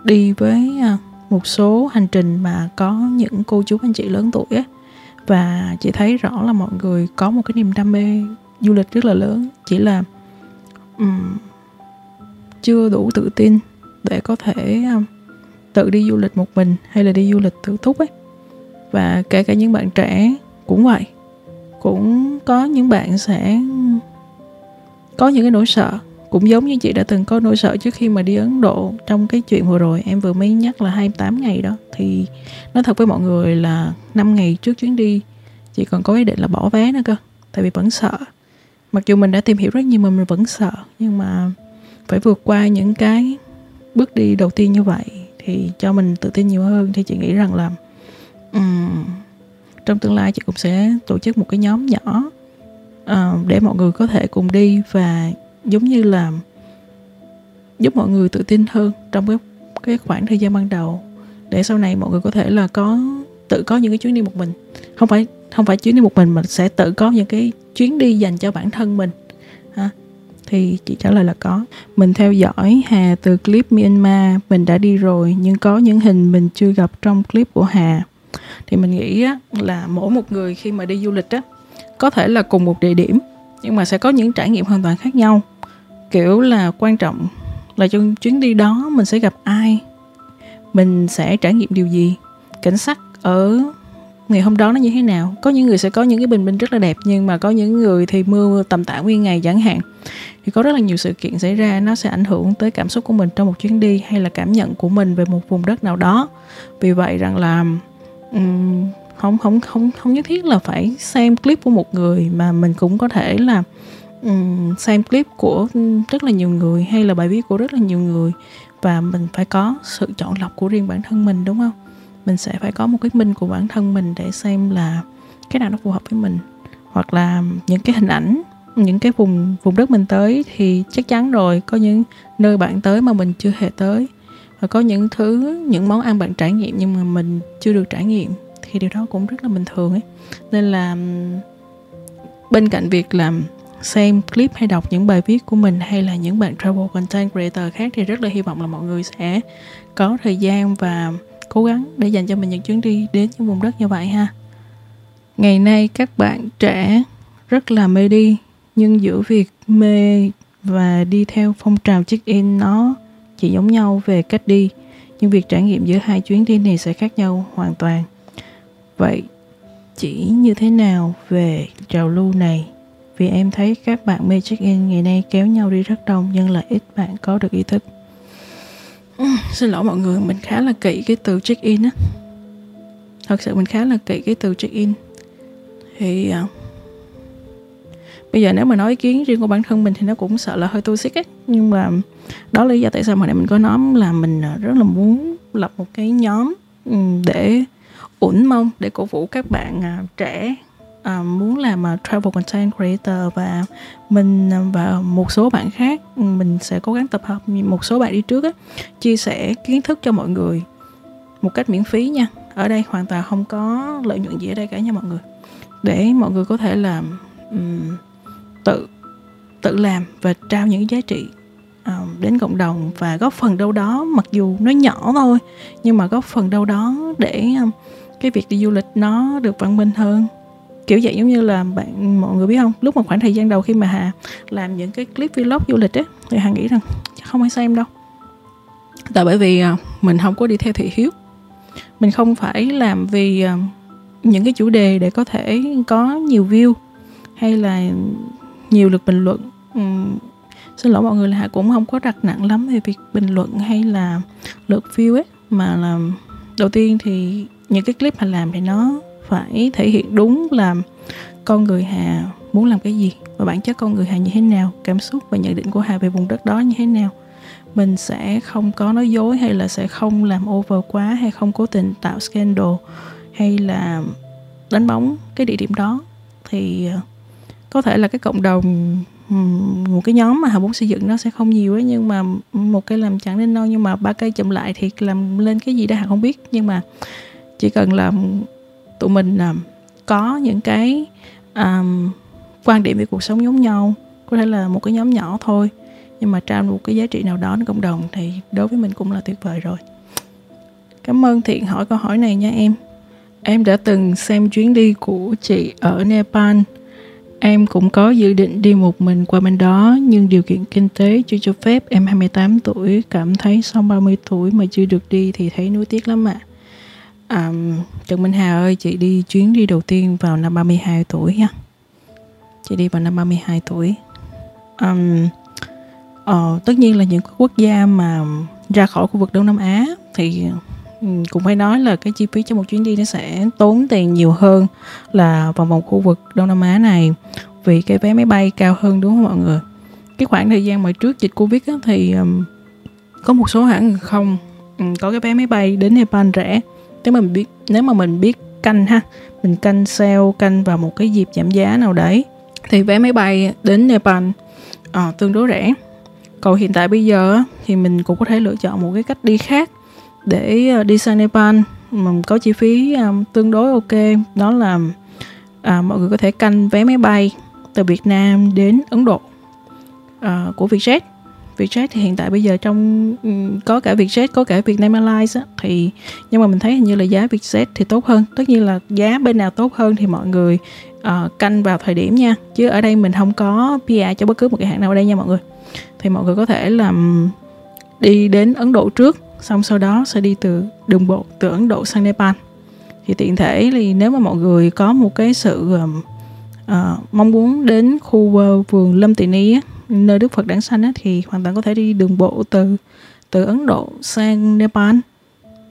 S1: đi với à, một số hành trình mà có những cô chú anh chị lớn tuổi á và chị thấy rõ là mọi người có một cái niềm đam mê du lịch rất là lớn chỉ là um, chưa đủ tự tin để có thể um, tự đi du lịch một mình hay là đi du lịch tự túc ấy. Và kể cả những bạn trẻ cũng vậy cũng có những bạn sẽ có những cái nỗi sợ cũng giống như chị đã từng có nỗi sợ trước khi mà đi Ấn Độ trong cái chuyện vừa rồi. Em vừa mới nhắc là 28 ngày đó. Thì nói thật với mọi người là 5 ngày trước chuyến đi chị còn có ý định là bỏ vé nữa cơ. Tại vì vẫn sợ. Mặc dù mình đã tìm hiểu rất nhiều mà mình vẫn sợ. Nhưng mà phải vượt qua những cái bước đi đầu tiên như vậy thì cho mình tự tin nhiều hơn. Thì chị nghĩ rằng là um, trong tương lai chị cũng sẽ tổ chức một cái nhóm nhỏ uh, để mọi người có thể cùng đi và giống như là giúp mọi người tự tin hơn trong cái cái khoảng thời gian ban đầu. Để sau này mọi người có thể là có tự có những cái chuyến đi một mình. Không phải không phải chuyến đi một mình mà sẽ tự có những cái chuyến đi dành cho bản thân mình. Ha thì chị trả lời là có. Mình theo dõi Hà từ clip Myanmar mình đã đi rồi nhưng có những hình mình chưa gặp trong clip của Hà. Thì mình nghĩ á, là mỗi một người khi mà đi du lịch á có thể là cùng một địa điểm nhưng mà sẽ có những trải nghiệm hoàn toàn khác nhau kiểu là quan trọng là trong chuyến đi đó mình sẽ gặp ai mình sẽ trải nghiệm điều gì cảnh sắc ở ngày hôm đó nó như thế nào. Có những người sẽ có những cái bình minh rất là đẹp nhưng mà có những người thì mưa tầm tã nguyên ngày chẳng hạn. Thì có rất là nhiều sự kiện xảy ra nó sẽ ảnh hưởng tới cảm xúc của mình trong một chuyến đi hay là cảm nhận của mình về một vùng đất nào đó. Vì vậy rằng là um, không không không không nhất thiết là phải xem clip của một người mà mình cũng có thể là um, xem clip của rất là nhiều người hay là bài viết của rất là nhiều người. Và mình phải có sự chọn lọc của riêng bản thân mình đúng không? Mình sẽ phải có một cái minh của bản thân mình để xem là cái nào nó phù hợp với mình. Hoặc là những cái hình ảnh những cái vùng vùng đất mình tới thì chắc chắn rồi có những nơi bạn tới mà mình chưa hề tới. Và có những thứ những món ăn bạn trải nghiệm nhưng mà mình chưa được trải nghiệm thì điều đó cũng rất là bình thường ấy. Nên là bên cạnh việc làm xem clip hay đọc những bài viết của mình hay là những bạn travel content creator khác thì rất là hy vọng là mọi người sẽ có thời gian và cố gắng để dành cho mình những chuyến đi đến những vùng đất như vậy ha. Ngày nay các bạn trẻ rất là mê đi, nhưng giữa việc mê và đi theo phong trào check-in nó chỉ giống nhau về cách đi, nhưng việc trải nghiệm giữa hai chuyến đi này sẽ khác nhau hoàn toàn. Vậy chỉ như thế nào về trào lưu này? Vì em thấy các bạn mê check-in ngày nay kéo nhau đi rất đông nhưng lại ít bạn có được ý thức. Ừ, xin lỗi mọi người mình khá là kỹ cái từ check-in á. Thật sự mình khá là kỹ cái từ check-in thì à, bây giờ nếu mà nói ý kiến riêng của bản thân mình thì nó cũng sợ là hơi toxic ấy. Nhưng mà đó là lý do tại sao hồi nãy mình có nói là mình à, rất là muốn lập một cái nhóm ừ, để ủn mong để cổ vũ các bạn à, trẻ uh, muốn làm uh, travel content creator và mình uh, và một số bạn khác ừ, mình sẽ cố gắng tập hợp một số bạn đi trước á, chia sẻ kiến thức cho mọi người một cách miễn phí nha. Ở đây hoàn toàn không có lợi nhuận gì ở đây cả nha mọi người. Để mọi người có thể làm um, tự tự làm và trao những giá trị uh, đến cộng đồng và góp phần đâu đó mặc dù nó nhỏ thôi nhưng mà góp phần đâu đó để um, cái việc đi du lịch nó được văn minh hơn kiểu vậy giống như là bạn mọi người biết không? Lúc mà khoảng thời gian đầu khi mà hà làm những cái clip vlog du lịch á thì hà nghĩ rằng không ai xem đâu. Tại bởi vì à, mình không có đi theo thị hiếu. Mình không phải làm vì à, những cái chủ đề để có thể có nhiều view hay là nhiều lượt bình luận. Uhm, xin lỗi mọi người là hà cũng không có đặt nặng lắm về việc bình luận hay là lượt view ấy. Mà là đầu tiên thì những cái clip hà làm thì nó phải thể hiện đúng là con người hà muốn làm cái gì và bản chất con người hà như thế nào, cảm xúc và nhận định của hà về vùng đất đó như thế nào. Mình sẽ không có nói dối hay là sẽ không làm over quá hay không cố tình tạo scandal hay là đánh bóng cái địa điểm đó. Thì ờ, có thể là cái cộng đồng một cái nhóm mà hà muốn xây dựng nó sẽ không nhiều ấy, nhưng mà một cây làm chẳng nên non nhưng mà ba cây chụm lại thì làm lên cái gì đó hà không biết. Nhưng mà chỉ cần làm tụi mình um, có những cái um, quan điểm về cuộc sống giống nhau có thể là một cái nhóm nhỏ thôi nhưng mà trao một cái giá trị nào đó đến cộng đồng thì đối với mình cũng là tuyệt vời rồi cảm ơn thiện hỏi câu hỏi này nha em em đã từng xem chuyến đi của chị ở nepal Em cũng có dự định đi một mình qua bên đó nhưng điều kiện kinh tế chưa cho phép em 28 tuổi cảm thấy sau 30 tuổi mà chưa được đi thì thấy nuối tiếc lắm ạ. À. À, Trần Minh Hà ơi, chị đi chuyến đi đầu tiên vào năm 32 tuổi nha. Chị đi vào năm 32 tuổi. Um, uh, tất nhiên là những quốc gia mà ra khỏi khu vực Đông Nam Á thì cũng phải nói là cái chi phí cho một chuyến đi nó sẽ tốn tiền nhiều hơn là vào một khu vực Đông Nam Á này vì cái vé máy bay cao hơn đúng không mọi người cái khoảng thời gian mà trước dịch Covid á, thì um, có một số hãng không um, có cái vé máy bay đến Nepal rẻ nếu mà mình biết nếu mà mình biết canh ha mình canh sale canh vào một cái dịp giảm giá nào đấy thì vé máy bay đến Nepal à, tương đối rẻ. Còn hiện tại bây giờ thì mình cũng có thể lựa chọn một cái cách đi khác để ờ, đi sang Nepal. Mà có chi phí um, tương đối ok đó là à, mọi người có thể canh vé máy bay từ Việt Nam đến Ấn Độ à, của Vietjet. Vietjet thì hiện tại bây giờ trong ừ, có cả Vietjet có cả Vietnam Airlines á, thì nhưng mà mình thấy hình như là giá Vietjet thì tốt hơn. Tất nhiên là giá bên nào tốt hơn thì mọi người uh, canh vào thời điểm nha. Chứ ở đây mình không có PR cho bất cứ một cái hãng nào ở đây nha mọi người. Thì mọi người có thể là ừ, đi đến Ấn Độ trước xong sau đó sẽ đi từ đường bộ từ Ấn Độ sang Nepal. Thì tiện thể thì nếu mà mọi người có một cái sự uh, mong muốn đến khu uh, vườn Lâm Tị Ni á, nơi Đức Phật đản sanh á, thì hoàn toàn có thể đi đường bộ từ từ Ấn Độ sang Nepal.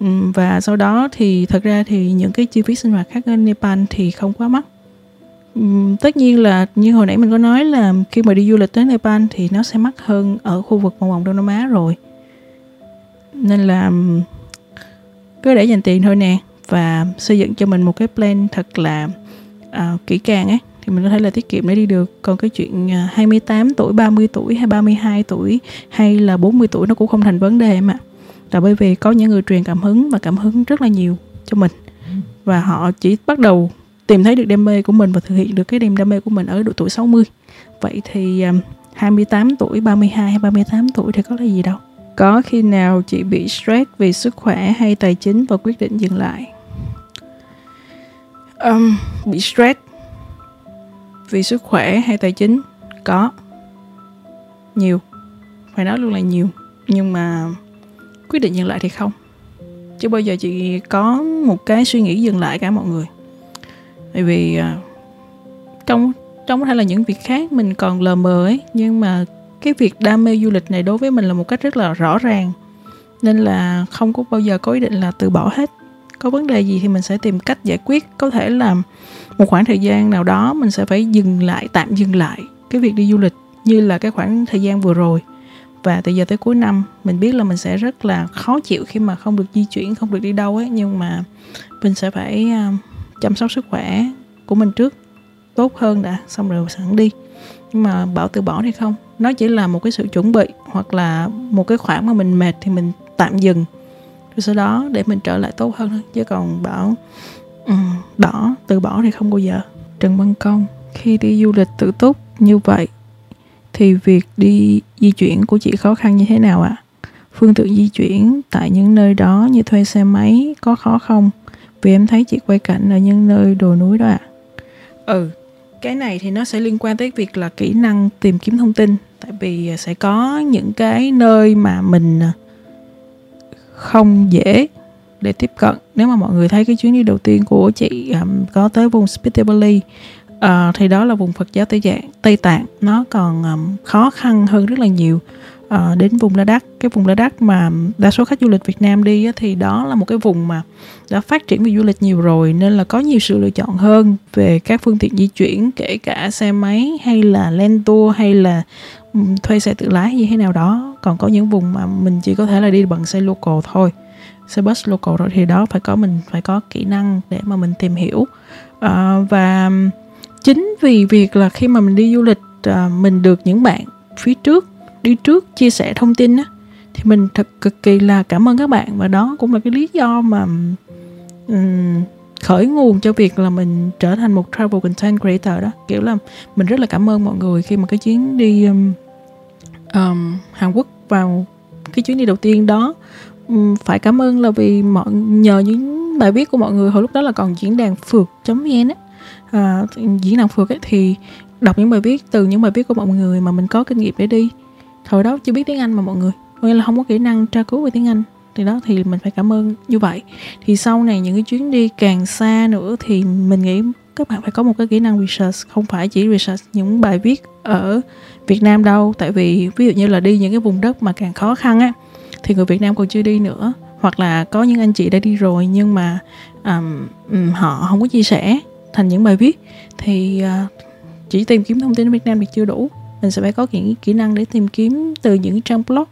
S1: Ừ, và sau đó thì thật ra thì những cái chi phí sinh hoạt khác ở Nepal thì không quá mắc. Ừ, tất nhiên là như hồi nãy mình có nói là khi mà đi du lịch tới Nepal thì nó sẽ mắc hơn ở khu vực vòng vòng Đông Nam Á rồi. Nên là ừ, cứ để dành tiền thôi nè và xây dựng cho mình một cái plan thật là uh, kỹ càng ấy thì mình có thể là tiết kiệm để đi được. Còn cái chuyện uh, à, 28 tuổi 30 tuổi hay 32 tuổi hay là 40 tuổi nó cũng không thành vấn đề mà là bởi vì có những người truyền cảm hứng và cảm hứng rất là nhiều cho mình. Và họ chỉ bắt đầu tìm thấy được đam mê của mình và thực hiện được cái niềm đam mê của mình ở độ tuổi 60 vậy thì um, 28 tuổi 32 hay 38 tuổi thì có là gì đâu. Có khi nào chị bị stress vì sức khỏe hay tài chính và quyết định dừng lại? Um, bị stress vì sức khỏe hay tài chính? Có. Nhiều. Phải nói luôn là nhiều. Nhưng mà quyết định dừng lại thì không. Chứ bao giờ chị có một cái suy nghĩ dừng lại cả mọi người. Tại vì à, trong trong có thể là những việc khác mình còn lờ mờ ấy, nhưng mà cái việc đam mê du lịch này đối với mình là một cách rất là rõ ràng nên là không có bao giờ có ý định là từ bỏ hết có vấn đề gì thì mình sẽ tìm cách giải quyết. Có thể là một khoảng thời gian nào đó mình sẽ phải dừng lại, tạm dừng lại cái việc đi du lịch như là cái khoảng thời gian vừa rồi. Và từ giờ tới cuối năm, mình biết là mình sẽ rất là khó chịu khi mà không được di chuyển, không được đi đâu ấy. Nhưng mà mình sẽ phải à, chăm sóc sức khỏe của mình trước, tốt hơn đã, xong rồi sẵn đi. Nhưng mà bảo từ bỏ thì không? Nó chỉ là một cái sự chuẩn bị hoặc là một cái khoảng mà mình mệt thì mình tạm dừng cái sau đó để mình trở lại tốt hơn chứ còn bảo um, bỏ từ bỏ thì không bao giờ trần văn công khi đi du lịch tự túc như vậy thì việc đi di chuyển của chị khó khăn như thế nào ạ à? phương tiện di chuyển tại những nơi đó như thuê xe máy có khó không vì em thấy chị quay cảnh ở những nơi đồi núi đó ạ à. ừ cái này thì nó sẽ liên quan tới việc là kỹ năng tìm kiếm thông tin tại vì sẽ có những cái nơi mà mình à, không dễ để tiếp cận. Nếu mà mọi người thấy cái chuyến đi đầu tiên của chị um, có tới vùng Spitable uh, ờ, thì đó là vùng Phật giáo Tây Dạng Tây Tạng. Nó còn um, khó khăn hơn rất là nhiều uh, đến vùng La Đắc. Cái vùng La Đắc mà đa số khách du lịch Việt Nam đi á, thì đó là một cái vùng mà đã phát triển về du lịch nhiều rồi nên là có nhiều sự lựa chọn hơn về các phương tiện di chuyển kể cả xe máy hay là len tour hay là Ừ, thuê xe tự lái như thế nào đó. Còn có những vùng mà mình chỉ có thể là đi bằng xe local thôi. Xe bus local rồi thì đó phải có mình phải có kỹ năng để mà mình tìm hiểu. À, và chính vì việc là khi mà mình đi du lịch à, mình được những bạn phía trước đi trước chia sẻ thông tin á thì mình thật cực kỳ là cảm ơn các bạn. Và đó cũng là cái lý do mà um, khởi nguồn cho việc là mình trở thành một travel content creator đó. Kiểu là mình rất là cảm ơn mọi người khi mà cái chuyến đi um, um, Hàn Quốc vào cái chuyến đi đầu tiên đó. Um, phải cảm ơn là vì mọi nhờ những bài viết của mọi người hồi lúc đó là còn diễn đàn phượt.vn á. À, diễn đàn phượt ấy, thì đọc những bài viết từ những bài viết của mọi người mà mình có kinh nghiệm để đi. Hồi đó chưa biết tiếng Anh mà mọi người nghĩa là không có kỹ năng tra cứu về tiếng Anh thì đó thì mình phải cảm ơn như vậy. Thì sau này những cái chuyến đi càng xa nữa thì mình nghĩ các bạn phải có một cái kỹ năng research không phải chỉ research những bài viết ở Việt Nam đâu. Tại vì ví dụ như là đi những cái vùng đất mà càng khó khăn á thì người Việt Nam còn chưa đi nữa. Hoặc là có những anh chị đã đi rồi nhưng mà um, họ không có chia sẻ thành những bài viết thì uh, chỉ tìm kiếm thông tin ở Việt Nam thì chưa đủ. Mình sẽ phải có những kỹ năng để tìm kiếm từ những trang blog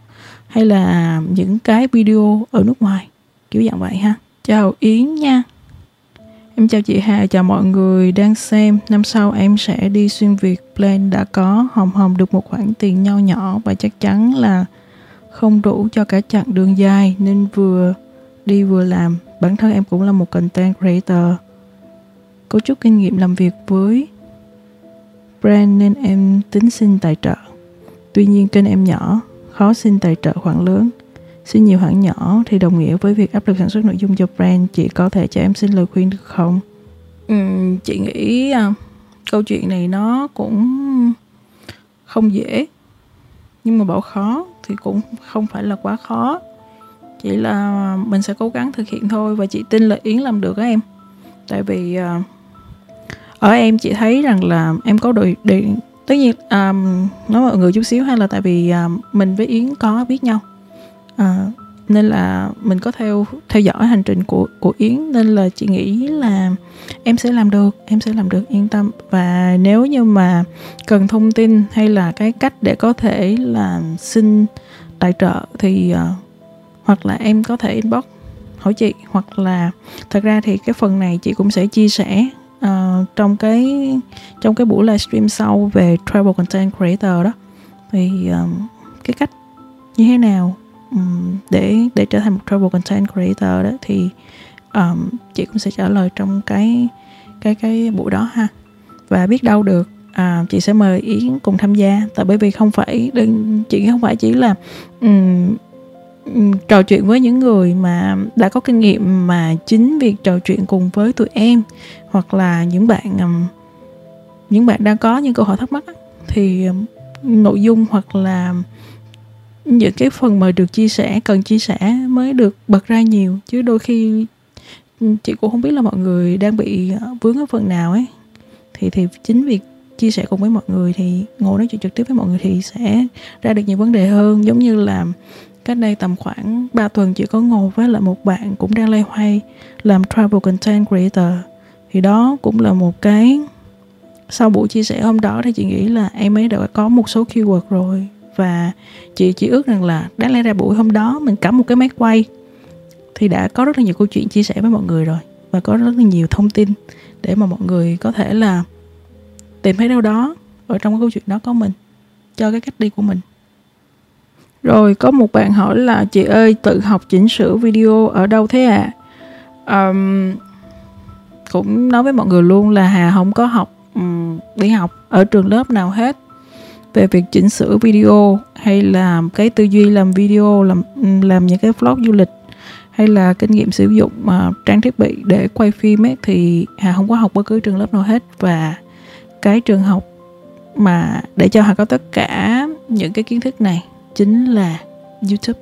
S1: hay là những cái video ở nước ngoài kiểu dạng vậy ha chào Yến nha Em chào chị Hà, chào mọi người đang xem. Năm sau em sẽ đi xuyên Việt Plan đã có hòm hòm được một khoản tiền nho nhỏ và chắc chắn là không đủ cho cả chặng đường dài nên vừa đi vừa làm. Bản thân em cũng là một content creator. Có chút kinh nghiệm làm việc với brand nên em tính xin tài trợ. Tuy nhiên kênh em nhỏ, khó xin tài trợ khoản lớn. Xin nhiều khoản nhỏ thì đồng nghĩa với việc áp lực sản xuất nội dung cho brand. Chị có thể cho em xin lời khuyên được không? Ừ, chị nghĩ uh, câu chuyện này nó cũng không dễ nhưng mà bảo khó thì cũng không phải là quá khó chỉ là mình sẽ cố gắng thực hiện thôi và chị tin là yến làm được á em tại vì uh, ở em chị thấy rằng là em có đội để tất nhiên um, nói mọi người chút xíu hay là tại vì um, mình với yến có biết nhau. Uh, nên là mình có theo theo dõi hành trình của của yến nên là chị nghĩ là em sẽ làm được em sẽ làm được yên tâm. Và nếu như mà cần thông tin hay là cái cách để có thể là xin tài trợ thì uh, hoặc là em có thể inbox hỏi chị hoặc là thật ra thì cái phần này chị cũng sẽ chia sẻ uh, trong cái trong cái buổi livestream sau về travel content creator đó. Thì um, cái cách như thế nào um, để để trở thành một travel content creator đó thì um, chị cũng sẽ trả lời trong cái cái cái buổi đó ha. Và biết đâu được à, chị sẽ mời yến cùng tham gia. Tại bởi vì không phải đừng chị không phải chỉ là um, trò chuyện với những người mà đã có kinh nghiệm mà chính việc trò chuyện cùng với tụi em, hoặc là những bạn um, những bạn đang có những câu hỏi thắc mắc thì um, nội dung hoặc là những cái phần mà được chia sẻ, cần chia sẻ mới được bật ra nhiều. Chứ đôi khi chị cũng không biết là mọi người đang bị ờ, vướng ở phần nào ấy. Thì thì chính việc chia sẻ cùng với mọi người thì, ngồi nói chuyện trực tiếp với mọi người thì sẽ ra được nhiều vấn đề hơn. Giống như là cách đây tầm khoảng 3 tuần chị có ngồi với lại một bạn cũng đang lay hoay làm travel content creator. Thì đó cũng là một cái sau buổi chia sẻ hôm đó thì chị nghĩ là em ấy đã có một số keyword rồi. Và chị chỉ ước rằng là đáng lẽ ra buổi hôm đó mình cắm một cái máy quay thì đã có rất là nhiều câu chuyện chia sẻ với mọi người rồi và có rất là nhiều thông tin để mà mọi người có thể là tìm thấy đâu đó ở trong cái câu chuyện đó có mình, cho cái cách đi của mình rồi có một bạn hỏi là chị ơi tự học chỉnh sửa video ở đâu thế ạ à? um, cũng nói với mọi người luôn là hà không có học um, đi học ở trường lớp nào hết về việc chỉnh sửa video hay là cái tư duy làm video làm làm những cái vlog du lịch hay là kinh nghiệm sử dụng uh, trang thiết bị để quay phim ấy thì hà không có học bất cứ trường lớp nào hết và cái trường học mà để cho Hà có tất cả những cái kiến thức này chính là YouTube.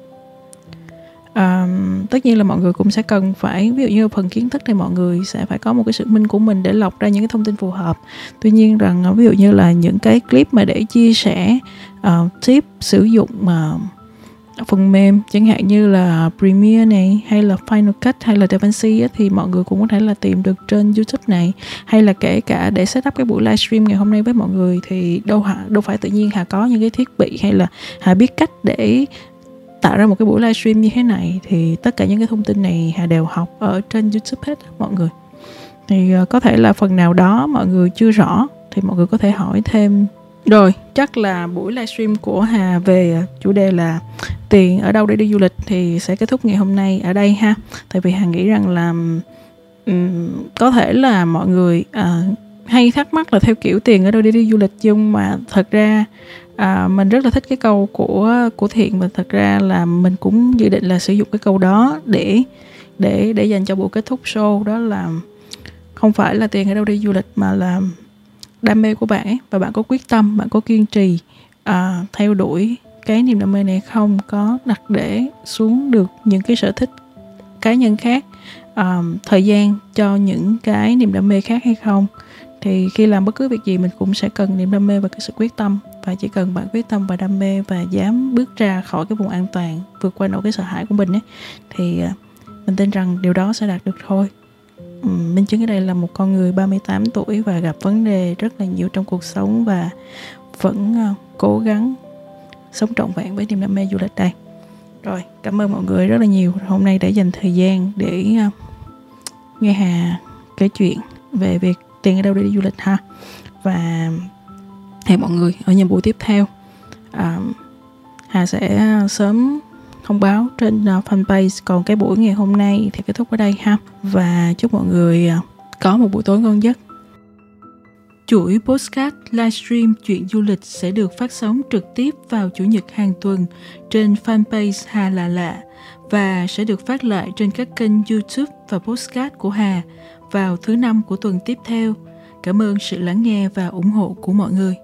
S1: Um, tất nhiên là mọi người cũng sẽ cần phải ví dụ như phần kiến thức thì mọi người sẽ phải có một cái sự minh của mình để lọc ra những cái thông tin phù hợp. Tuy nhiên rằng ờ, ví dụ như là những cái clip mà để chia sẻ uh, tip sử dụng uh, phần mềm chẳng hạn như là Premiere này hay là Final Cut hay là DaVinci á, thì mọi người cũng có thể là tìm được trên YouTube này. Hay là kể cả để setup cái buổi livestream ngày hôm nay với mọi người thì đâu hả đâu phải tự nhiên hà có những cái thiết bị hay là hà biết cách để tạo ra một cái buổi livestream như thế này. Thì tất cả những cái thông tin này hà đều học ở trên youtube hết mọi người. Thì ờ, có thể là phần nào đó mọi người chưa rõ thì mọi người có thể hỏi thêm rồi chắc là buổi livestream của hà về à, chủ đề là tiền ở đâu để đi du lịch thì sẽ kết thúc ngày hôm nay ở đây ha. Tại vì hà nghĩ rằng là um, có thể là mọi người uh, hay thắc mắc là theo kiểu tiền ở đâu để đi du lịch nhưng mà thật ra à, mình rất là thích cái câu của của thiện và thật ra là mình cũng dự định là sử dụng cái câu đó để để để dành cho buổi kết thúc show. Đó là không phải là tiền ở đâu đi du lịch mà là đam mê của bạn ấy và bạn có quyết tâm bạn có kiên trì à, theo đuổi cái niềm đam mê này không? Có đặt để xuống được những cái sở thích cá nhân khác um, thời gian cho những cái niềm đam mê khác hay không? Thì khi làm bất cứ việc gì mình cũng sẽ cần niềm đam mê và cái sự quyết tâm. Và chỉ cần bạn quyết tâm và đam mê và dám bước ra khỏi cái vùng an toàn vượt qua nỗi cái sợ hãi của mình ấy thì à, mình tin rằng điều đó sẽ đạt được thôi. Ừ, minh chứng ở đây là một con người 38 tuổi và gặp vấn đề rất là nhiều trong cuộc sống và vẫn ờ, cố gắng sống trọn vẹn với niềm đam mê du lịch đây. Rồi cảm ơn mọi người rất là nhiều. Hôm nay đã dành thời gian để ờ, nghe hà kể chuyện về việc tiền ở đâu để đi du lịch ha. Và hẹn mọi người ở những buổi tiếp theo. À, Hà sẽ sớm thông báo trên ờ, fanpage còn cái buổi ngày hôm nay thì kết thúc ở đây ha và chúc mọi người ờ, có một buổi tối ngon giấc Chuỗi postcard livestream chuyện du lịch sẽ được phát sóng trực tiếp vào Chủ nhật hàng tuần trên fanpage Hà Là Lạ và sẽ được phát lại trên các kênh YouTube và postcard của Hà vào thứ năm của tuần tiếp theo. Cảm ơn sự lắng nghe và ủng hộ của mọi người.